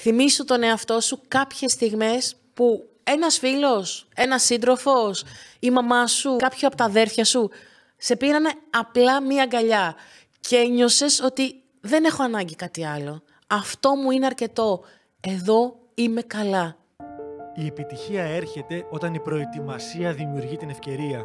θυμίσου τον εαυτό σου κάποιες στιγμές που ένας φίλος, ένας σύντροφος, η μαμά σου, κάποιο από τα αδέρφια σου, σε πήρανε απλά μία αγκαλιά και νιώσες ότι δεν έχω ανάγκη κάτι άλλο. Αυτό μου είναι αρκετό. Εδώ είμαι καλά. Η επιτυχία έρχεται όταν η προετοιμασία δημιουργεί την ευκαιρία.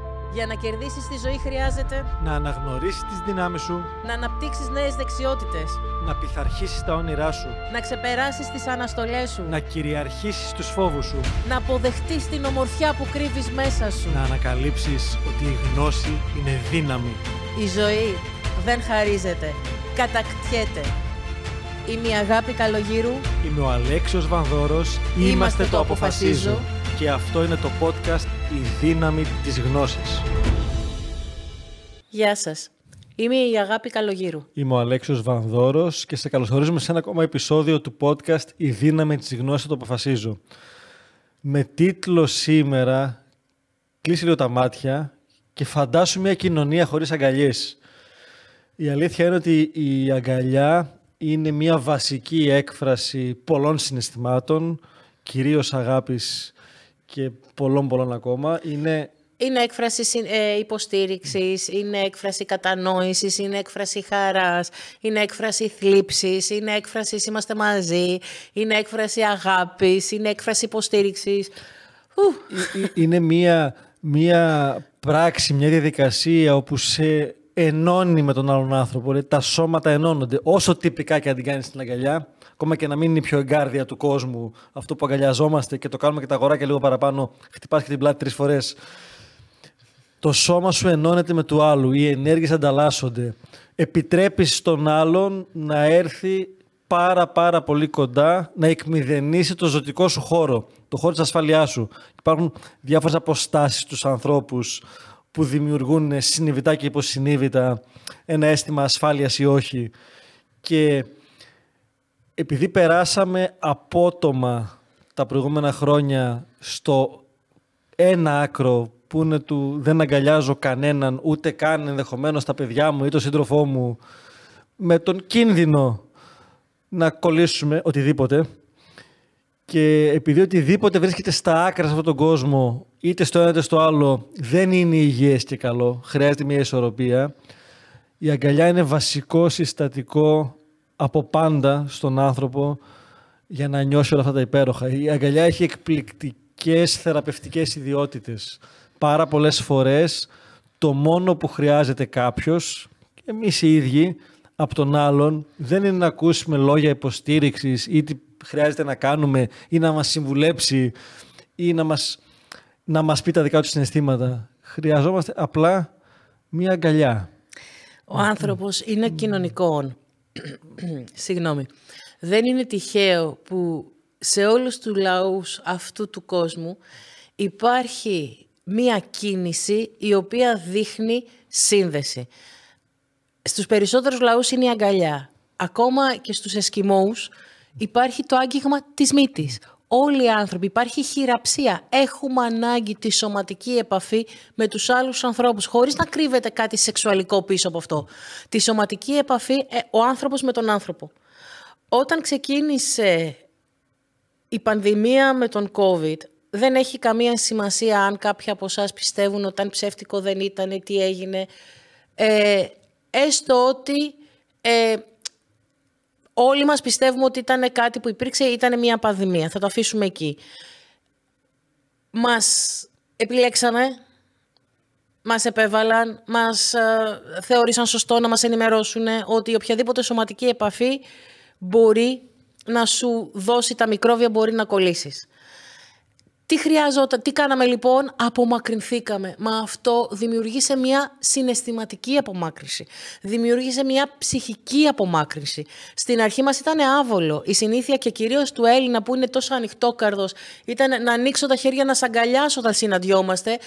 Για να κερδίσεις τη ζωή χρειάζεται Να αναγνωρίσεις τις δυνάμεις σου, να αναπτύξεις νέες δεξιότητες, να πειθαρχήσεις τα όνειρά σου, να ξεπεράσεις τις αναστολές σου, να κυριαρχήσεις τους φόβους σου, να αποδεχτείς την ομορφιά που κρύβεις μέσα σου. να ανακαλύψεις ότι η γνώση είναι δύναμη. Η ζωή δεν χαρίζεται, κατακτιέται. Είμαι η Αγάπη Καλογύρου. Είμαι ο Αλέξιος Βανδόρος, Είμαστε το Αποφασίζω. Και αυτό είναι το podcast «Η δύναμη της γνώσης». Γεια σας. Είμαι η Αγάπη Καλογύρου. Είμαι ο Αλέξιος Βανδόρος και σε καλωσορίζουμε σε ένα ακόμα επεισόδιο του podcast «Η δύναμη της γνώσης το αποφασίζω». Με τίτλο σήμερα «Κλείσει λίγο τα μάτια και φαντάσου μια κοινωνία χωρίς αγκαλιές». Η αλήθεια είναι ότι η αγκαλιά είναι μια βασική έκφραση πολλών συναισθημάτων, κυρίως αγάπης και πολλών πολλών ακόμα. Είναι Είναι έκφραση συ- ε, υποστήριξης, είναι έκφραση κατανόησης, είναι έκφραση χαράς, είναι έκφραση θλίψης, είναι έκφραση είμαστε μαζί, είναι έκφραση αγάπης, είναι έκφραση υποστήριξης. Ου, Ε- ε- είναι μια, μια πράξη, μια διαδικασία όπου σε ενώνει με τον άλλον άνθρωπο. Δηλαδή, τα σώματα ενώνονται. Όσο τυπικά και αν την κάνεις στην αγκαλιά, ακόμα και να μην είναι η πιο εγκάρδια του κόσμου, αυτό που αγκαλιαζόμαστε και το κάνουμε και τα αγοράκια λίγο παραπάνω, χτυπάς και την πλάτη τρεις φορές. Το σώμα σου ενώνεται με του άλλου, οι ενέργειες ανταλλάσσονται. Επιτρέπεις στον άλλον να έρθει πάρα πάρα πολύ κοντά, να εκμηδενήσει το ζωτικό σου χώρο, το χώρο της ασφαλείας σου. Υπάρχουν διάφορες αποστάσεις στους ανθρώπους που δημιουργούν συνειδητά και υποσυνείδητα ένα αίσθημα ασφάλειας ή όχι. Και επειδή περάσαμε απότομα τα προηγούμενα χρόνια στο ένα άκρο που είναι του δεν αγκαλιάζω κανέναν, ούτε καν ενδεχομένως τα παιδιά μου ή τον σύντροφό μου, με τον κίνδυνο να κολλήσουμε οτιδήποτε. Και επειδή οτιδήποτε βρίσκεται στα άκρα σε αυτόν τον κόσμο, είτε στο ένα είτε στο άλλο, δεν είναι υγιές και καλό, χρειάζεται μια ισορροπία, η αγκαλιά είναι βασικό συστατικό από πάντα στον άνθρωπο για να νιώσει όλα αυτά τα υπέροχα. Η αγκαλιά έχει εκπληκτικές θεραπευτικές ιδιότητες. Πάρα πολλές φορές το μόνο που χρειάζεται κάποιος, και εμείς οι ίδιοι, από τον άλλον, δεν είναι να ακούσουμε λόγια υποστήριξης ή τι χρειάζεται να κάνουμε ή να μας συμβουλέψει ή να μας, να μας πει τα δικά του συναισθήματα. Χρειαζόμαστε απλά μία αγκαλιά. Ο άνθρωπος είναι κοινωνικό. Συγγνώμη. Δεν είναι τυχαίο που σε όλους τους λαούς αυτού του κόσμου υπάρχει μία κίνηση η οποία δείχνει σύνδεση. Στους περισσότερους λαούς είναι η αγκαλιά. Ακόμα και στους Εσκιμώους υπάρχει το άγγιγμα της μύτης. Όλοι οι άνθρωποι, υπάρχει χειραψία. Έχουμε ανάγκη τη σωματική επαφή με τους άλλους ανθρώπους, χωρίς να κρύβεται κάτι σεξουαλικό πίσω από αυτό. Τη σωματική επαφή, ε, ο άνθρωπος με τον άνθρωπο. Όταν ξεκίνησε η πανδημία με τον COVID, δεν έχει καμία σημασία αν κάποιοι από εσάς πιστεύουν ότι ήταν ψεύτικο δεν ήταν, τι έγινε. Ε, έστω ότι ε, όλοι μας πιστεύουμε ότι ήταν κάτι που υπήρξε, ήταν μια πανδημία. Θα το αφήσουμε εκεί. Μας επιλέξαμε, μας επέβαλαν, μας ε, θεώρησαν σωστό να μας ενημερώσουν ότι οποιαδήποτε σωματική επαφή μπορεί να σου δώσει τα μικρόβια, μπορεί να κολλήσεις. Τι χρειάζονταν, τι κάναμε λοιπόν, απομακρυνθήκαμε. Μα αυτό δημιουργήσε μια συναισθηματική απομάκρυνση. Δημιούργησε μια ψυχική απομάκρυνση. Στην αρχή μας ήταν άβολο. Η συνήθεια και κυρίως του Έλληνα που είναι τόσο ανοιχτόκαρδος ήταν να ανοίξω τα χέρια να σ' αγκαλιάσω όταν συναντιόμαστε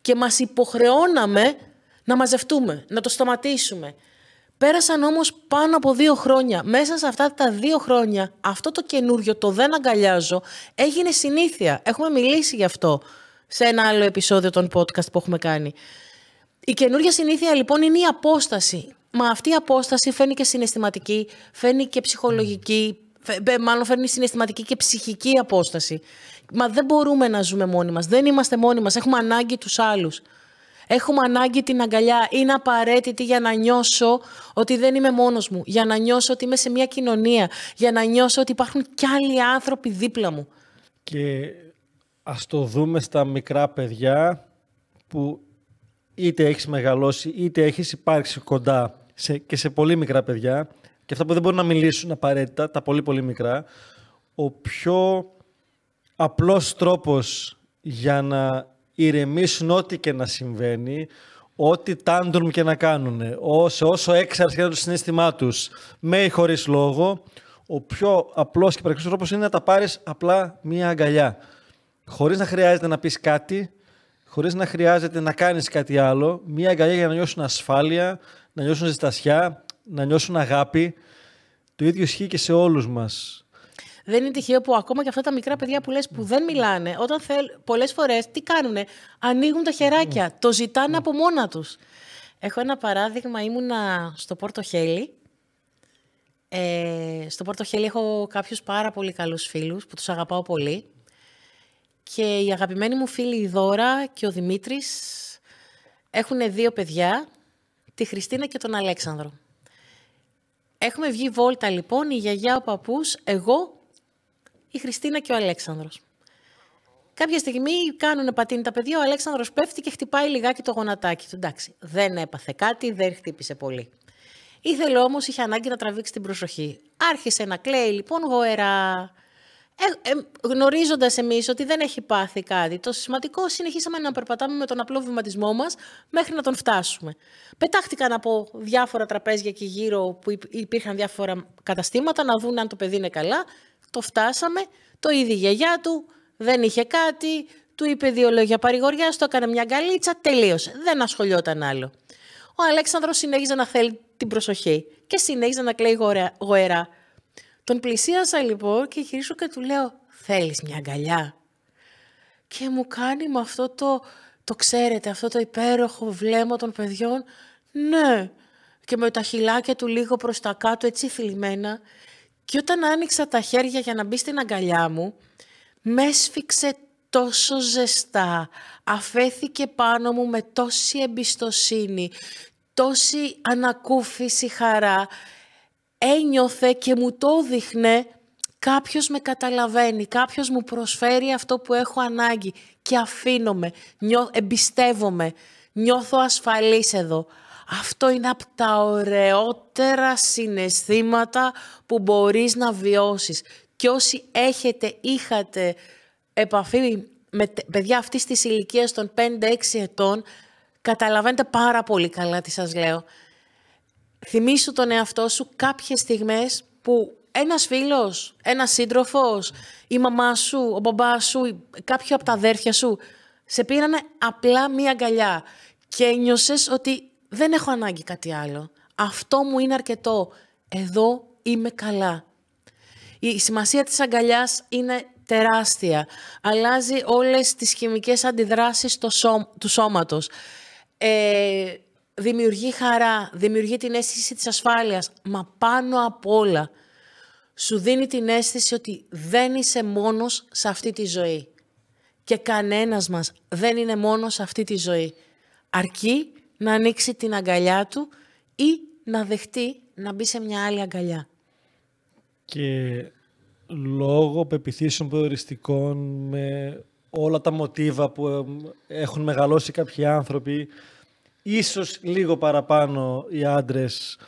και μας υποχρεώναμε να μαζευτούμε, να το σταματήσουμε. Πέρασαν όμως πάνω από δύο χρόνια. Μέσα σε αυτά τα δύο χρόνια, αυτό το καινούριο, το δεν αγκαλιάζω, έγινε συνήθεια. Έχουμε μιλήσει γι' αυτό σε ένα άλλο επεισόδιο των podcast που έχουμε κάνει. Η καινούργια συνήθεια λοιπόν είναι η απόσταση. Μα αυτή η απόσταση φαίνει και συναισθηματική, φαίνει και ψυχολογική, μάλλον φέρνει συναισθηματική και ψυχική απόσταση. Μα δεν μπορούμε να ζούμε μόνοι μας, δεν είμαστε μόνοι μας, έχουμε ανάγκη τους άλλους. Έχουμε ανάγκη την αγκαλιά, είναι απαραίτητη για να νιώσω ότι δεν είμαι μόνος μου, για να νιώσω ότι είμαι σε μια κοινωνία, για να νιώσω ότι υπάρχουν κι άλλοι άνθρωποι δίπλα μου. Και ας το δούμε στα μικρά παιδιά που είτε έχεις μεγαλώσει είτε έχεις υπάρξει κοντά σε, και σε πολύ μικρά παιδιά και αυτά που δεν μπορούν να μιλήσουν απαραίτητα, τα πολύ πολύ μικρά, ο πιο απλός τρόπος για να ηρεμήσουν ό,τι και να συμβαίνει, ό,τι τάντρουν και να κάνουν, όσο, όσο έξαρση για το συνέστημά τους, με ή χωρίς λόγο, ο πιο απλός και πρακτικός τρόπος είναι να τα πάρεις απλά μία αγκαλιά. Χωρίς να χρειάζεται να πεις κάτι, χωρίς να χρειάζεται να κάνεις κάτι άλλο, μία αγκαλιά για να νιώσουν ασφάλεια, να νιώσουν ζεστασιά, να νιώσουν αγάπη. Το ίδιο ισχύει και σε όλους μας. Δεν είναι τυχαίο που ακόμα και αυτά τα μικρά παιδιά που λες που δεν μιλάνε, όταν θέλ, πολλές φορές τι κάνουνε, ανοίγουν τα χεράκια, το ζητάνε από μόνα τους. Έχω ένα παράδειγμα, ήμουνα στο Πόρτο Χέλη. Ε, στο Πόρτο Χέλη έχω κάποιους πάρα πολύ καλούς φίλους που τους αγαπάω πολύ. Και οι αγαπημένοι μου φίλοι η Δώρα και ο Δημήτρης έχουν δύο παιδιά, τη Χριστίνα και τον Αλέξανδρο. Έχουμε βγει βόλτα λοιπόν, η γιαγιά, ο παππούς, εγώ, η Χριστίνα και ο Αλέξανδρος. Κάποια στιγμή κάνουν πατίνι τα παιδιά, ο Αλέξανδρος πέφτει και χτυπάει λιγάκι το γονατάκι του. Εντάξει, δεν έπαθε κάτι, δεν χτύπησε πολύ. Ήθελε όμως, είχε ανάγκη να τραβήξει την προσοχή. Άρχισε να κλαίει λοιπόν γοερά. Ε, ε, Γνωρίζοντας εμείς ότι δεν έχει πάθει κάτι, το σημαντικό συνεχίσαμε να περπατάμε με τον απλό βηματισμό μας μέχρι να τον φτάσουμε. Πετάχτηκαν από διάφορα τραπέζια εκεί γύρω που υπήρχαν διάφορα καταστήματα να δουν αν το παιδί είναι καλά. Το φτάσαμε, το είδε η γιαγιά του, δεν είχε κάτι, του είπε δύο λόγια παρηγοριά, το έκανε μια γκαλίτσα, τελείωσε. Δεν ασχολιόταν άλλο. Ο Αλέξανδρος συνέχιζε να θέλει την προσοχή και συνέχιζε να κλαίει γοερά. Τον πλησίασα λοιπόν και γυρίσω και του λέω «Θέλεις μια αγκαλιά» και μου κάνει με αυτό το, το ξέρετε, αυτό το υπέροχο βλέμμα των παιδιών; «Ναι» και με τα χυλάκια του λίγο προς τα κάτω έτσι θλιμμένα και όταν άνοιξα τα χέρια για να μπει στην αγκαλιά μου με έσφιξε τόσο ζεστά, αφέθηκε πάνω μου με τόση εμπιστοσύνη, τόση ανακούφιση χαρά ένιωθε και μου το δείχνε κάποιος με καταλαβαίνει, κάποιος μου προσφέρει αυτό που έχω ανάγκη και αφήνομαι, νιώ, εμπιστεύομαι, νιώθω ασφαλής εδώ. Αυτό είναι από τα ωραιότερα συναισθήματα που μπορείς να βιώσεις. Και όσοι έχετε, είχατε επαφή με παιδιά αυτής της ηλικίας των 5-6 ετών, καταλαβαίνετε πάρα πολύ καλά τι σας λέω θυμίσου τον εαυτό σου κάποιες στιγμές που ένας φίλος, ένας σύντροφος, η μαμά σου, ο μπαμπάς σου, κάποιο από τα αδέρφια σου, σε πήρανε απλά μία αγκαλιά και ένιωσε ότι δεν έχω ανάγκη κάτι άλλο. Αυτό μου είναι αρκετό. Εδώ είμαι καλά. Η σημασία της αγκαλιάς είναι τεράστια. Αλλάζει όλες τις χημικές αντιδράσεις του σώματος. Ε, δημιουργεί χαρά, δημιουργεί την αίσθηση της ασφάλειας, μα πάνω απ' όλα σου δίνει την αίσθηση ότι δεν είσαι μόνος σε αυτή τη ζωή. Και κανένας μας δεν είναι μόνος σε αυτή τη ζωή. Αρκεί να ανοίξει την αγκαλιά του ή να δεχτεί να μπει σε μια άλλη αγκαλιά. Και λόγω πεπιθήσεων προοριστικών με όλα τα μοτίβα που έχουν μεγαλώσει κάποιοι άνθρωποι ίσως λίγο παραπάνω οι άντρες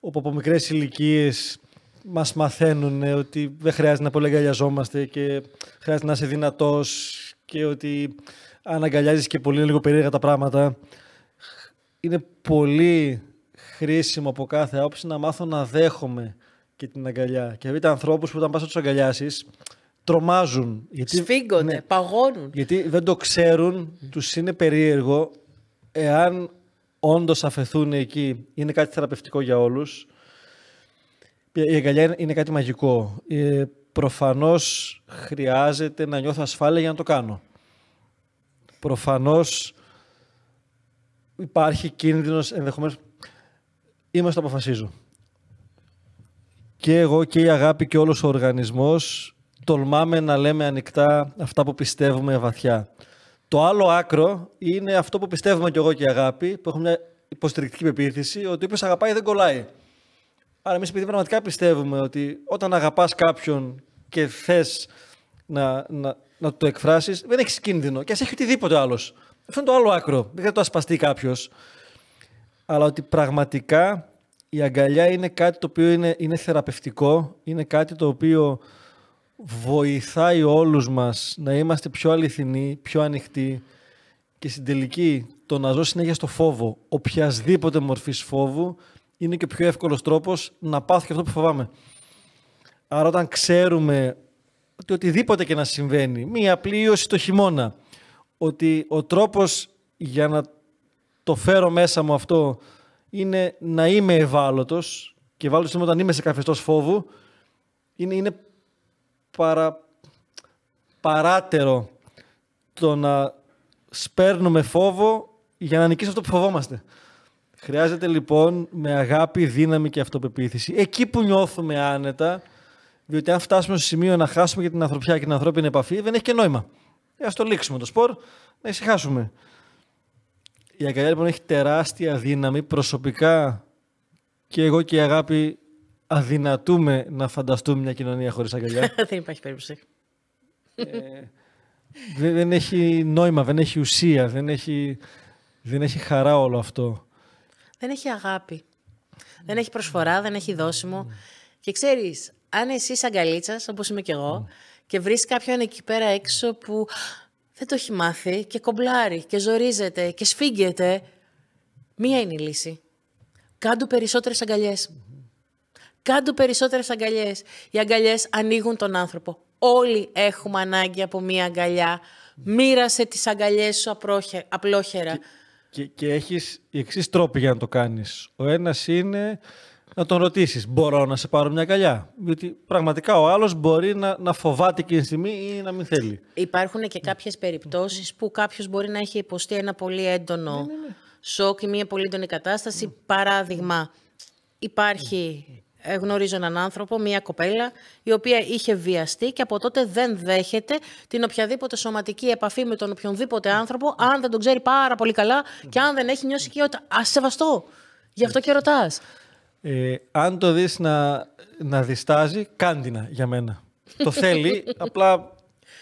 όπου από μικρές ηλικίες μας μαθαίνουν ότι δεν χρειάζεται να πολύ αγκαλιαζόμαστε και χρειάζεται να είσαι δυνατός και ότι αν αγκαλιάζεις και πολύ λίγο περίεργα τα πράγματα είναι πολύ χρήσιμο από κάθε άποψη να μάθω να δέχομαι και την αγκαλιά. Και βρείτε ανθρώπους που όταν πας να τους αγκαλιάσεις τρομάζουν. Γιατί, Σφίγγονται, ναι, παγώνουν. Γιατί δεν το ξέρουν, τους είναι περίεργο εάν όντως αφαιθούν εκεί, είναι κάτι θεραπευτικό για όλους. Η αγκαλιά είναι κάτι μαγικό. Ε, προφανώς χρειάζεται να νιώθω ασφάλεια για να το κάνω. Προφανώς υπάρχει κίνδυνος ενδεχομένως... Είμαστε το αποφασίζω. Και εγώ και η αγάπη και όλος ο οργανισμός τολμάμε να λέμε ανοιχτά αυτά που πιστεύουμε βαθιά. Το άλλο άκρο είναι αυτό που πιστεύουμε κι εγώ και η αγάπη, που έχουμε μια υποστηρικτική πεποίθηση, ότι όποιος αγαπάει δεν κολλάει. Άρα εμείς επειδή πραγματικά πιστεύουμε ότι όταν αγαπάς κάποιον και θες να, να, να το εκφράσεις, δεν έχεις κίνδυνο. Και ας έχει οτιδήποτε άλλος. Αυτό είναι το άλλο άκρο. Δεν θα το ασπαστεί κάποιος. Αλλά ότι πραγματικά η αγκαλιά είναι κάτι το οποίο είναι, είναι θεραπευτικό, είναι κάτι το οποίο βοηθάει όλους μας να είμαστε πιο αληθινοί, πιο ανοιχτοί και στην τελική το να ζω συνέχεια στο φόβο, οποιασδήποτε μορφής φόβου, είναι και ο πιο εύκολος τρόπος να πάθω και αυτό που φοβάμαι. Άρα όταν ξέρουμε ότι οτιδήποτε και να συμβαίνει, μία απλή ίωση το χειμώνα, ότι ο τρόπος για να το φέρω μέσα μου αυτό είναι να είμαι ευάλωτος και ευάλωτος είναι όταν είμαι σε καθεστώς φόβου, είναι, είναι παρα, παράτερο το να σπέρνουμε φόβο για να νικήσουμε αυτό που φοβόμαστε. Χρειάζεται λοιπόν με αγάπη, δύναμη και αυτοπεποίθηση. Εκεί που νιώθουμε άνετα, διότι αν φτάσουμε στο σημείο να χάσουμε και την ανθρωπιά και την ανθρώπινη επαφή, δεν έχει και νόημα. Ε, ας το λήξουμε το σπορ, να ησυχάσουμε. Η αγκαλιά λοιπόν έχει τεράστια δύναμη. Προσωπικά και εγώ και η αγάπη αδυνατούμε να φανταστούμε μια κοινωνία χωρίς αγκαλιά. δεν υπάρχει περίπτωση. Ε, δεν, έχει νόημα, δεν έχει ουσία, δεν έχει, δεν έχει χαρά όλο αυτό. Δεν έχει αγάπη. Δεν έχει προσφορά, δεν έχει δώσιμο. Και ξέρεις, αν εσύ είσαι αγκαλίτσας, όπως είμαι κι εγώ, και βρεις κάποιον εκεί πέρα έξω που δεν το έχει μάθει και κομπλάρει και ζορίζεται και σφίγγεται, μία είναι η λύση. Κάντου περισσότερες αγκαλιές. Κάντου περισσότερες αγκαλιές. Οι αγκαλιές ανοίγουν τον άνθρωπο. Όλοι έχουμε ανάγκη από μία αγκαλιά. Μοίρασε τις αγκαλιές σου απλόχερα. Και, και, έχεις οι εξής τρόποι για να το κάνεις. Ο ένας είναι να τον ρωτήσεις: Μπορώ να σε πάρω μια αγκαλιά. Γιατί πραγματικά ο άλλος μπορεί να, να φοβάται εκείνη τη στιγμή ή να μην θέλει. Υπάρχουν και κάποιες περιπτώσεις που κάποιος μπορεί να έχει υποστεί ένα πολύ έντονο ναι, ναι, ναι. σοκ ή μια πολύ έντονη κατάσταση. Παράδειγμα, υπάρχει. Ε, γνωρίζω έναν άνθρωπο, μια κοπέλα, η οποία είχε βιαστεί και από τότε δεν δέχεται την οποιαδήποτε σωματική επαφή με τον οποιονδήποτε άνθρωπο, αν δεν τον ξέρει πάρα πολύ καλά και αν δεν έχει νιώσει οικειότητα. Α σεβαστώ. Γι' αυτό και ρωτάς. Ε, αν το δεις να, να διστάζει, κάντινα για μένα. το θέλει, απλά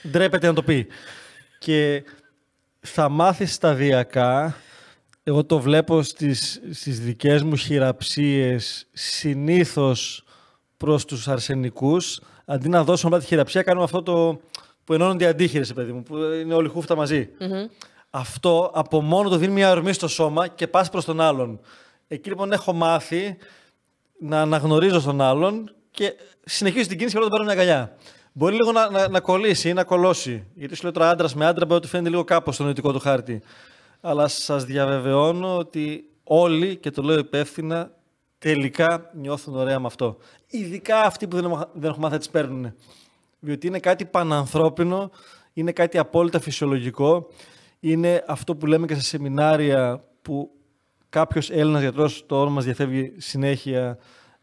ντρέπεται να το πει. Και θα μάθεις σταδιακά, εγώ το βλέπω στις, στις δικές μου χειραψίες, συνήθως προς τους αρσενικούς, αντί να δώσω απλά τη χειραψία, κάνουμε αυτό το που ενώνονται οι αντίχειρες, παιδί μου, που είναι όλοι χούφτα Αυτό από μόνο το δίνει μια ορμή στο σώμα και πας προς τον άλλον. Εκεί λοιπόν έχω μάθει να αναγνωρίζω τον άλλον και συνεχίζω την κίνηση και να τον παίρνω μια αγκαλιά. Μπορεί λίγο να, να, να κολλήσει ή να κολώσει. Γιατί σου λέω τώρα άντρας με άντρα μπορεί να φαίνεται λίγο κάπως στο νοητικό του χάρτη. Αλλά σας διαβεβαιώνω ότι όλοι, και το λέω υπεύθυνα, τελικά νιώθουν ωραία με αυτό. Ειδικά αυτοί που δεν, δεν έχουν μάθει να τις παίρνουν. Διότι είναι κάτι πανανθρώπινο, είναι κάτι απόλυτα φυσιολογικό. Είναι αυτό που λέμε και σε σεμινάρια που κάποιος Έλληνας γιατρός, το όνομα μας διαφεύγει συνέχεια,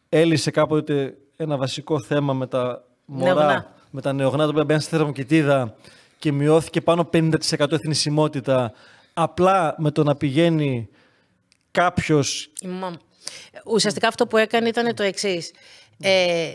έλυσε κάποτε ένα βασικό θέμα με τα μωρά, με τα νεογνά, τα οποία μπαίνουν στη θερμοκοιτίδα και μειώθηκε πάνω 50% εθνισιμότητα απλά με το να πηγαίνει κάποιος. Ουσιαστικά αυτό που έκανε ήταν το εξής. Ε,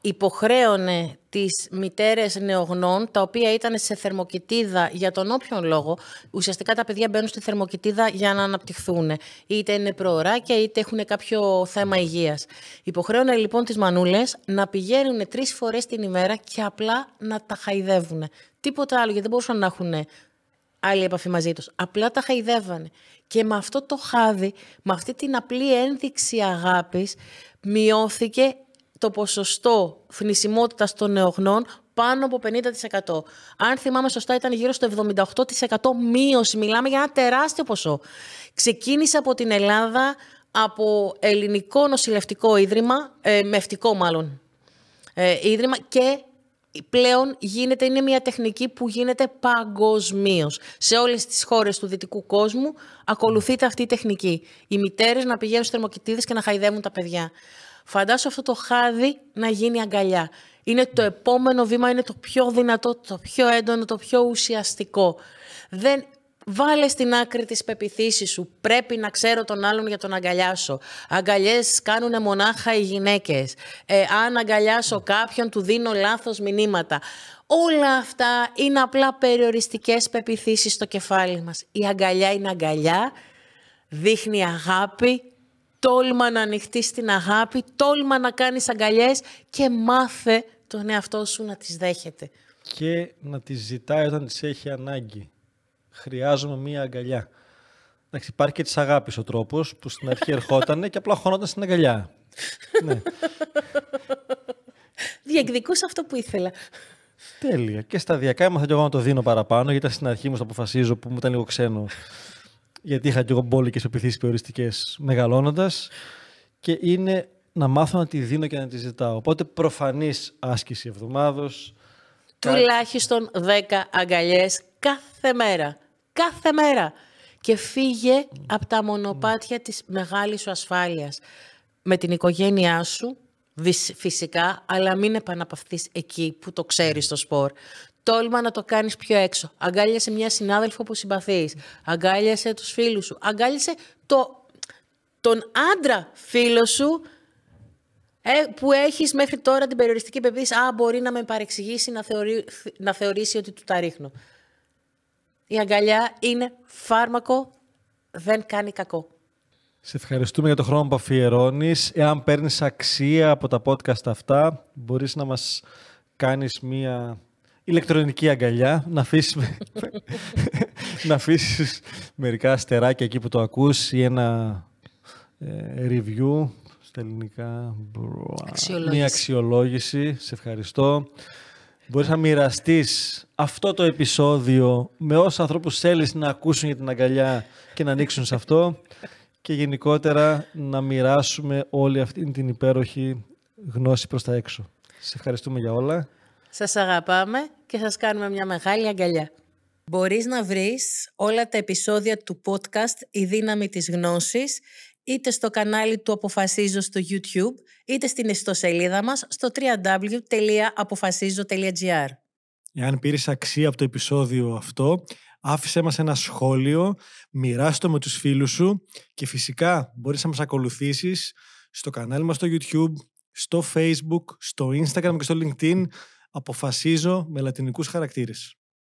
υποχρέωνε τις μητέρες νεογνών, τα οποία ήταν σε θερμοκοιτίδα για τον όποιον λόγο. Ουσιαστικά τα παιδιά μπαίνουν στη θερμοκοιτίδα για να αναπτυχθούν. Είτε είναι προωράκια, είτε έχουν κάποιο θέμα υγείας. Υποχρέωνε λοιπόν τις μανούλες να πηγαίνουν τρεις φορές την ημέρα και απλά να τα χαϊδεύουν. Τίποτα άλλο, γιατί δεν μπορούσαν να έχουν άλλη επαφή μαζί τους. Απλά τα χαϊδεύανε. Και με αυτό το χάδι, με αυτή την απλή ένδειξη αγάπης, μειώθηκε το ποσοστό θνησιμότητας των νεογνών πάνω από 50%. Αν θυμάμαι σωστά ήταν γύρω στο 78% μείωση. Μιλάμε για ένα τεράστιο ποσό. Ξεκίνησε από την Ελλάδα από ελληνικό νοσηλευτικό ίδρυμα, ε, μευτικό μάλλον, ε, ίδρυμα και πλέον γίνεται, είναι μια τεχνική που γίνεται παγκοσμίως. Σε όλες τις χώρες του δυτικού κόσμου ακολουθείται αυτή η τεχνική. Οι μητέρες να πηγαίνουν στους θερμοκοιτίδες και να χαϊδεύουν τα παιδιά. Φαντάσου αυτό το χάδι να γίνει αγκαλιά. Είναι το επόμενο βήμα, είναι το πιο δυνατό, το πιο έντονο, το πιο ουσιαστικό. Δεν, Βάλε στην άκρη τις πεπιθήσεις σου. Πρέπει να ξέρω τον άλλον για τον αγκαλιάσω. Αγκαλιές κάνουν μονάχα οι γυναίκες. Ε, αν αγκαλιάσω κάποιον, του δίνω λάθος μηνύματα. Όλα αυτά είναι απλά περιοριστικές πεπιθήσεις στο κεφάλι μας. Η αγκαλιά είναι αγκαλιά, δείχνει αγάπη, τόλμα να ανοιχτείς στην αγάπη, τόλμα να κάνεις αγκαλιές και μάθε τον εαυτό σου να τις δέχεται. Και να τις ζητάει όταν τις έχει ανάγκη χρειάζομαι μία αγκαλιά. Εντάξει, υπάρχει και της αγάπης ο τρόπος που στην αρχή ερχόταν και απλά χωνόταν στην αγκαλιά. ναι. Διεκδικούσα αυτό που ήθελα. Τέλεια. Και σταδιακά έμαθα και εγώ να το δίνω παραπάνω, γιατί στην αρχή μου το αποφασίζω που μου ήταν λίγο ξένο. Γιατί είχα και εγώ μπόλικες επιθύσει περιοριστικές μεγαλώνοντας. Και είναι να μάθω να τη δίνω και να τη ζητάω. Οπότε προφανής άσκηση εβδομάδος. Τουλάχιστον 10 αγκαλιές κάθε μέρα κάθε μέρα. Και φύγε από τα μονοπάτια της μεγάλης σου ασφάλειας. Με την οικογένειά σου, φυσικά, αλλά μην επαναπαυθείς εκεί που το ξέρεις το σπορ. Τόλμα να το κάνεις πιο έξω. Αγκάλιασε μια συνάδελφο που συμπαθείς. Αγκάλιασε τους φίλους σου. Αγκάλιασε το, τον άντρα φίλο σου ε, που έχεις μέχρι τώρα την περιοριστική πεποίθηση «Α, μπορεί να με παρεξηγήσει, να, θεωρεί, να θεωρήσει ότι του τα ρίχνω». Η αγκαλιά είναι φάρμακο, δεν κάνει κακό. Σε ευχαριστούμε για το χρόνο που αφιερώνεις. Εάν παίρνεις αξία από τα podcast αυτά, μπορείς να μας κάνεις μία ηλεκτρονική αγκαλιά, να αφήσεις, να αφήσεις μερικά αστεράκια εκεί που το ακούς ή ένα ε, review στα ελληνικά. Αξιολόγηση. Μία αξιολόγηση. Σε ευχαριστώ. Μπορείς να μοιραστείς αυτό το επεισόδιο με όσους ανθρώπους θέλεις να ακούσουν για την αγκαλιά και να ανοίξουν σε αυτό και γενικότερα να μοιράσουμε όλη αυτή την υπέροχη γνώση προς τα έξω. Σας ευχαριστούμε για όλα. Σας αγαπάμε και σας κάνουμε μια μεγάλη αγκαλιά. Μπορείς να βρεις όλα τα επεισόδια του podcast «Η δύναμη της γνώσης» είτε στο κανάλι του Αποφασίζω στο YouTube, είτε στην ιστοσελίδα μας στο www.apofasizo.gr. Εάν πήρες αξία από το επεισόδιο αυτό, άφησέ μας ένα σχόλιο, μοιράσου το με τους φίλους σου και φυσικά μπορείς να μας ακολουθήσεις στο κανάλι μας στο YouTube, στο Facebook, στο Instagram και στο LinkedIn. Αποφασίζω με λατινικούς χαρακτήρες.